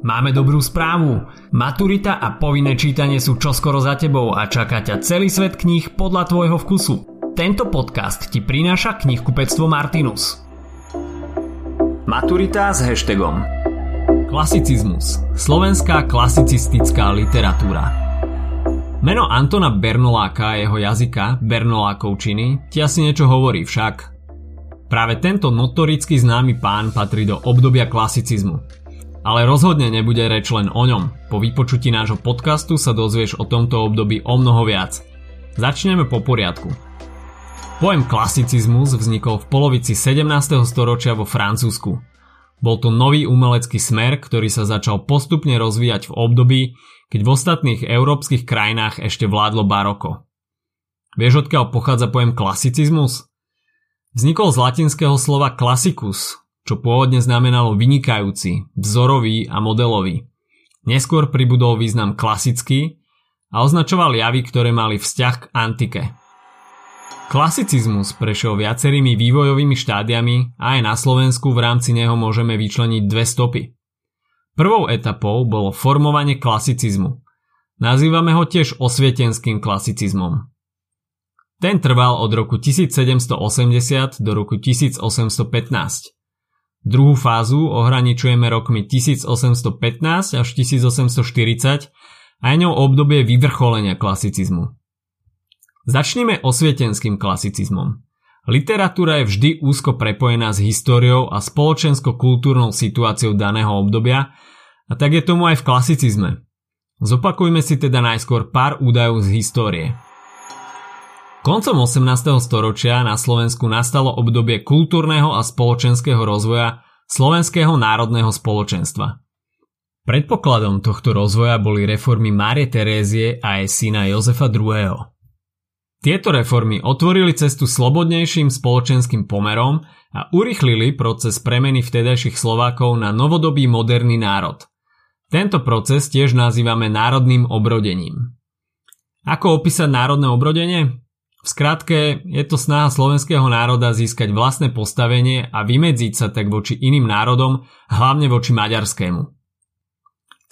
Máme dobrú správu. Maturita a povinné čítanie sú čoskoro za tebou a čaká ťa celý svet kníh podľa tvojho vkusu. Tento podcast ti prináša knihkupectvo Martinus. Maturita s hashtagom Klasicizmus. Slovenská klasicistická literatúra. Meno Antona Bernoláka a jeho jazyka, Bernolákovčiny, ti asi niečo hovorí však. Práve tento notoricky známy pán patrí do obdobia klasicizmu. Ale rozhodne nebude reč len o ňom. Po vypočutí nášho podcastu sa dozvieš o tomto období o mnoho viac. Začneme po poriadku. Pojem klasicizmus vznikol v polovici 17. storočia vo Francúzsku. Bol to nový umelecký smer, ktorý sa začal postupne rozvíjať v období, keď v ostatných európskych krajinách ešte vládlo baroko. Vieš odkiaľ pochádza pojem klasicizmus? Vznikol z latinského slova classicus, čo pôvodne znamenalo vynikajúci, vzorový a modelový. Neskôr pribudol význam klasický a označoval javy, ktoré mali vzťah k antike. Klasicizmus prešiel viacerými vývojovými štádiami a aj na Slovensku v rámci neho môžeme vyčleniť dve stopy. Prvou etapou bolo formovanie klasicizmu. Nazývame ho tiež osvietenským klasicizmom. Ten trval od roku 1780 do roku 1815. Druhú fázu ohraničujeme rokmi 1815 až 1840 a je ňou obdobie vyvrcholenia klasicizmu. Začneme osvietenským klasicizmom. Literatúra je vždy úzko prepojená s históriou a spoločensko-kultúrnou situáciou daného obdobia a tak je tomu aj v klasicizme. Zopakujme si teda najskôr pár údajov z histórie. Koncom 18. storočia na Slovensku nastalo obdobie kultúrneho a spoločenského rozvoja Slovenského národného spoločenstva. Predpokladom tohto rozvoja boli reformy Márie Terézie a jej syna Jozefa II. Tieto reformy otvorili cestu slobodnejším spoločenským pomerom a urychlili proces premeny vtedajších Slovákov na novodobý moderný národ. Tento proces tiež nazývame národným obrodením. Ako opísať národné obrodenie? V skratke, je to snaha slovenského národa získať vlastné postavenie a vymedziť sa tak voči iným národom, hlavne voči maďarskému.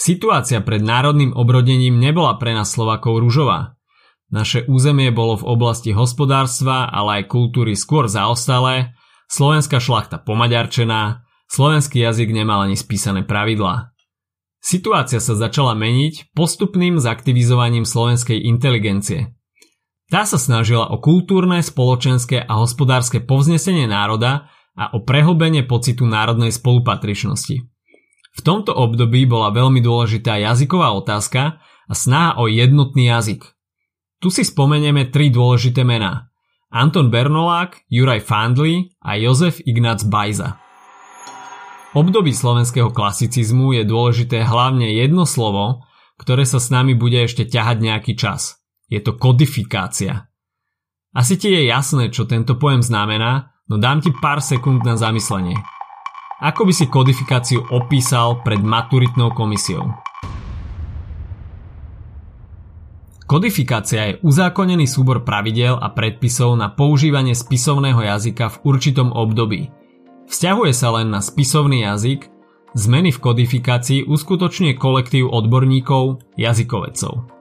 Situácia pred národným obrodením nebola pre nás Slovakov ružová. Naše územie bolo v oblasti hospodárstva, ale aj kultúry skôr zaostalé, slovenská šlachta pomaďarčená, slovenský jazyk nemal ani spísané pravidlá. Situácia sa začala meniť postupným zaktivizovaním slovenskej inteligencie – tá sa snažila o kultúrne, spoločenské a hospodárske povznesenie národa a o prehlbenie pocitu národnej spolupatričnosti. V tomto období bola veľmi dôležitá jazyková otázka a snaha o jednotný jazyk. Tu si spomenieme tri dôležité mená. Anton Bernolák, Juraj Fandli a Jozef Ignác Bajza. Období slovenského klasicizmu je dôležité hlavne jedno slovo, ktoré sa s nami bude ešte ťahať nejaký čas – je to kodifikácia. Asi ti je jasné, čo tento pojem znamená, no dám ti pár sekúnd na zamyslenie. Ako by si kodifikáciu opísal pred maturitnou komisiou? Kodifikácia je uzákonený súbor pravidel a predpisov na používanie spisovného jazyka v určitom období. Vzťahuje sa len na spisovný jazyk, zmeny v kodifikácii uskutočňuje kolektív odborníkov, jazykovedcov.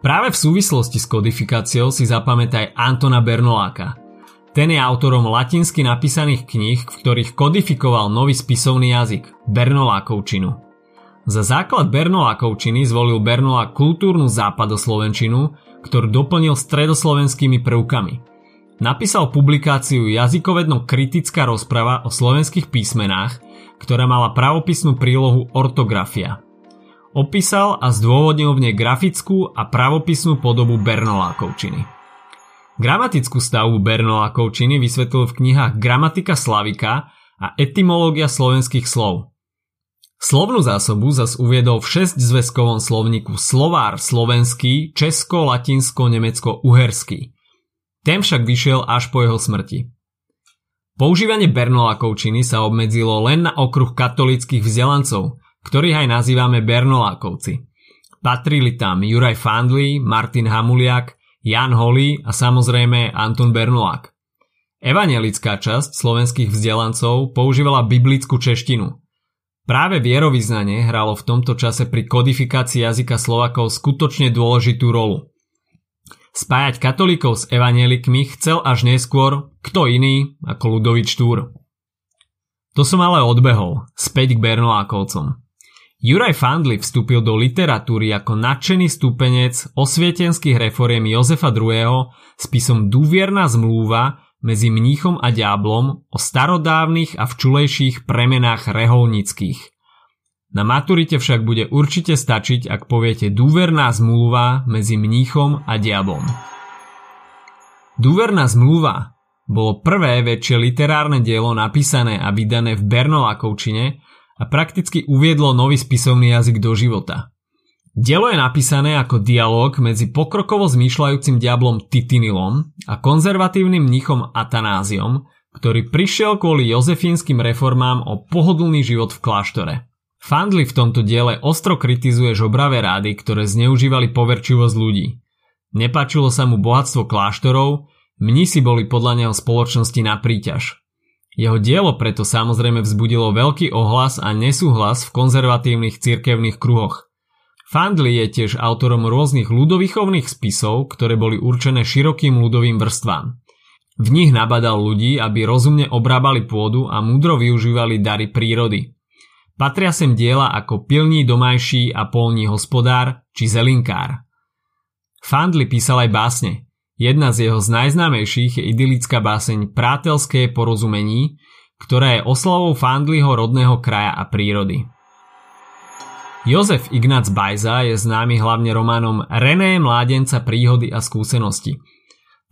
Práve v súvislosti s kodifikáciou si zapamätaj Antona Bernoláka. Ten je autorom latinsky napísaných kníh, v ktorých kodifikoval nový spisovný jazyk, Bernolákovčinu. Za základ Bernolákovčiny zvolil Bernolák kultúrnu západoslovenčinu, ktorú doplnil stredoslovenskými prvkami. Napísal publikáciu Jazykovedno-kritická rozprava o slovenských písmenách, ktorá mala pravopisnú prílohu ortografia – Opísal a zdôvodnil v nej grafickú a pravopisnú podobu Bernolákovčiny. Gramatickú stavbu Bernolákovčiny vysvetlil v knihách Gramatika Slavika a Etymológia slovenských slov. Slovnú zásobu zas uviedol v 6 zväzkovom slovníku Slovár slovenský, česko, latinsko, nemecko, uherský. Ten však vyšiel až po jeho smrti. Používanie Bernolákovčiny sa obmedzilo len na okruh katolických vzdelancov – ktorých aj nazývame Bernolákovci. Patrili tam Juraj Fandli, Martin Hamuliak, Jan Holý a samozrejme Anton Bernolák. Evangelická časť slovenských vzdelancov používala biblickú češtinu. Práve vierovýznanie hralo v tomto čase pri kodifikácii jazyka Slovakov skutočne dôležitú rolu. Spájať katolíkov s evanielikmi chcel až neskôr kto iný ako Ludovič Túr. To som ale odbehol, späť k Bernolákovcom. Juraj Fandli vstúpil do literatúry ako nadšený stúpenec osvietenských reforiem Jozefa II. spisom Dúvierna zmluva medzi mníchom a diablom o starodávnych a včulejších premenách reholnických. Na maturite však bude určite stačiť, ak poviete dúverná zmluva medzi mníchom a diablom. Dúverná zmluva bolo prvé väčšie literárne dielo napísané a vydané v Bernolákovčine a prakticky uviedlo nový spisovný jazyk do života. Dielo je napísané ako dialog medzi pokrokovo zmýšľajúcim diablom Titinilom a konzervatívnym mnichom Atanáziom, ktorý prišiel kvôli jozefínskym reformám o pohodlný život v kláštore. Fandli v tomto diele ostro kritizuje žobravé rády, ktoré zneužívali poverčivosť ľudí. Nepáčilo sa mu bohatstvo kláštorov, mnisi boli podľa neho spoločnosti na príťaž. Jeho dielo preto samozrejme vzbudilo veľký ohlas a nesúhlas v konzervatívnych cirkevných kruhoch – Fandli je tiež autorom rôznych ľudovýchovných spisov, ktoré boli určené širokým ľudovým vrstvám. V nich nabadal ľudí, aby rozumne obrábali pôdu a múdro využívali dary prírody. Patria sem diela ako pilní domajší a polní hospodár či zelinkár. Fandli písal aj básne. Jedna z jeho z najznámejších je idylická báseň Prátelské porozumení, ktorá je oslavou Fandliho rodného kraja a prírody. Jozef Ignác Bajza je známy hlavne románom René mládenca príhody a skúsenosti.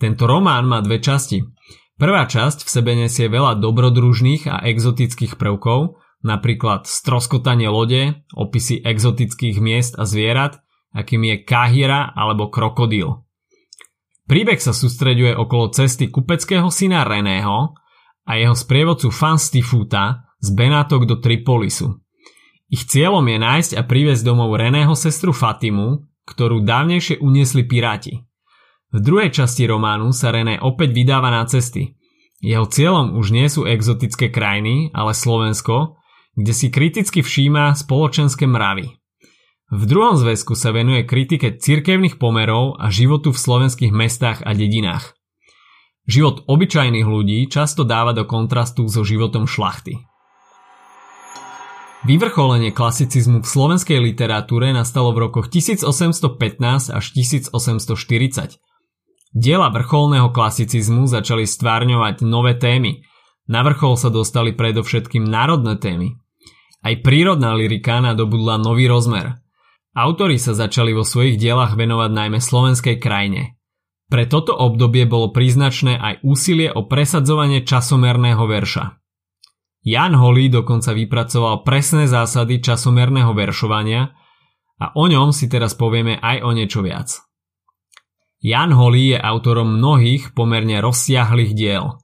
Tento román má dve časti. Prvá časť v sebe nesie veľa dobrodružných a exotických prvkov, napríklad stroskotanie lode, opisy exotických miest a zvierat, akým je kahira alebo krokodíl. Príbeh sa sústreďuje okolo cesty kupeckého syna Reného a jeho sprievodcu Fanstifuta z Benátok do Tripolisu. Ich cieľom je nájsť a priviesť domov Reného sestru Fatimu, ktorú dávnejšie uniesli piráti. V druhej časti románu sa René opäť vydáva na cesty. Jeho cieľom už nie sú exotické krajiny, ale Slovensko, kde si kriticky všíma spoločenské mravy. V druhom zväzku sa venuje kritike cirkevných pomerov a životu v slovenských mestách a dedinách. Život obyčajných ľudí často dáva do kontrastu so životom šlachty. Vyvrcholenie klasicizmu v slovenskej literatúre nastalo v rokoch 1815 až 1840. Diela vrcholného klasicizmu začali stvárňovať nové témy. Na vrchol sa dostali predovšetkým národné témy. Aj prírodná lyrika nadobudla nový rozmer. Autori sa začali vo svojich dielach venovať najmä slovenskej krajine. Pre toto obdobie bolo príznačné aj úsilie o presadzovanie časomerného verša. Jan Holý dokonca vypracoval presné zásady časomerného veršovania a o ňom si teraz povieme aj o niečo viac. Jan Holý je autorom mnohých pomerne rozsiahlých diel.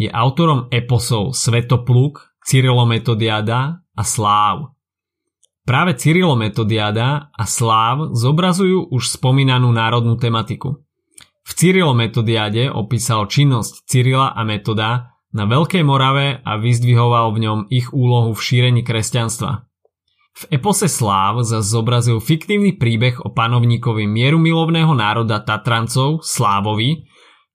Je autorom eposov Svetopluk, Cyrilometodiada a Sláv. Práve Cyrilometodiada a Sláv zobrazujú už spomínanú národnú tematiku. V Cyrilometodiade opísal činnosť Cyrila a Metoda na Veľkej Morave a vyzdvihoval v ňom ich úlohu v šírení kresťanstva. V epose Sláv zase zobrazil fiktívny príbeh o panovníkovi mierumilovného národa Tatrancov, Slávovi,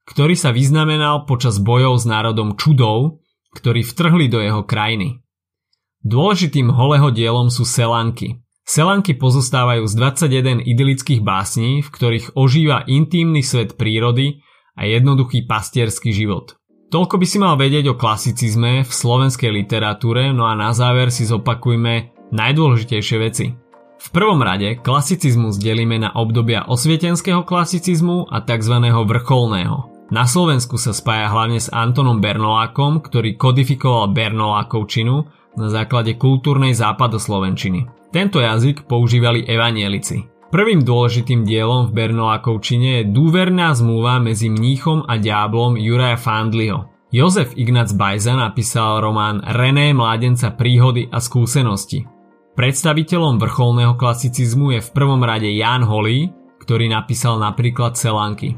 ktorý sa vyznamenal počas bojov s národom Čudov, ktorí vtrhli do jeho krajiny. Dôležitým holého dielom sú Selanky. Selanky pozostávajú z 21 idylických básní, v ktorých ožíva intímny svet prírody a jednoduchý pastierský život. Toľko by si mal vedieť o klasicizme v slovenskej literatúre, no a na záver si zopakujme najdôležitejšie veci. V prvom rade klasicizmus delíme na obdobia osvietenského klasicizmu a tzv. vrcholného. Na Slovensku sa spája hlavne s Antonom Bernolákom, ktorý kodifikoval Bernolákovčinu na základe kultúrnej západoslovenčiny. Tento jazyk používali evanielici. Prvým dôležitým dielom v Bernolákovčine je dúverná zmluva medzi mníchom a diablom Juraja Fandliho. Jozef Ignác Bajza napísal román René mládenca príhody a skúsenosti. Predstaviteľom vrcholného klasicizmu je v prvom rade Jan Holý, ktorý napísal napríklad Celanky.